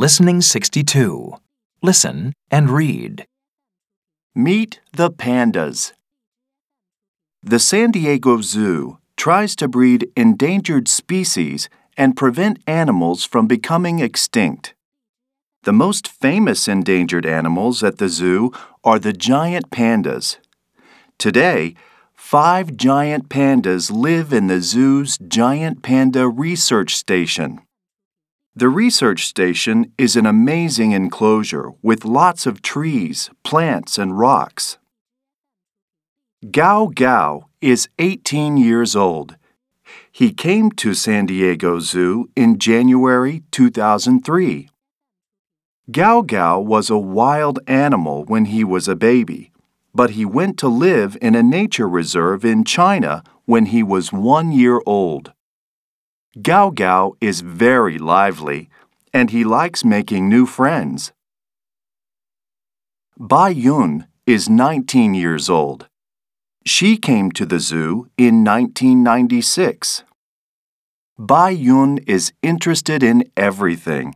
Listening 62. Listen and read. Meet the pandas. The San Diego Zoo tries to breed endangered species and prevent animals from becoming extinct. The most famous endangered animals at the zoo are the giant pandas. Today, five giant pandas live in the zoo's Giant Panda Research Station. The research station is an amazing enclosure with lots of trees, plants, and rocks. Gao Gao is 18 years old. He came to San Diego Zoo in January 2003. Gao Gao was a wild animal when he was a baby, but he went to live in a nature reserve in China when he was one year old. Gao Gao is very lively, and he likes making new friends. Bai Yun is 19 years old. She came to the zoo in 1996. Bai Yun is interested in everything.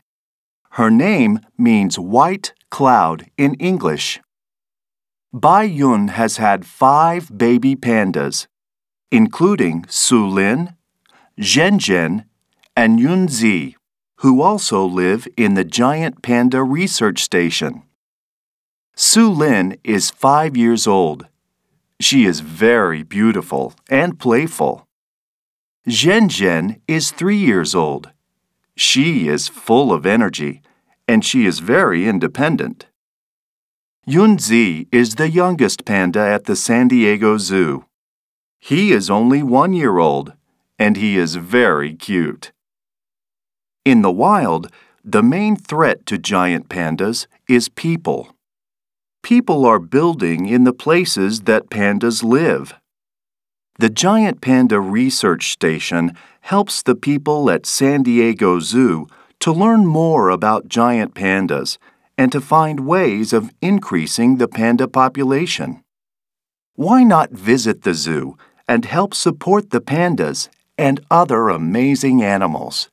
Her name means white cloud in English. Bai Yun has had five baby pandas, including Su Lin, Zhen Zhen, and Yunzi, who also live in the Giant Panda Research Station. Su Lin is five years old. She is very beautiful and playful. Zhen Zhen is three years old. She is full of energy, and she is very independent. Yunzi is the youngest panda at the San Diego Zoo. He is only one year old and he is very cute. In the wild, the main threat to giant pandas is people. People are building in the places that pandas live. The Giant Panda Research Station helps the people at San Diego Zoo to learn more about giant pandas and to find ways of increasing the panda population. Why not visit the zoo and help support the pandas and other amazing animals.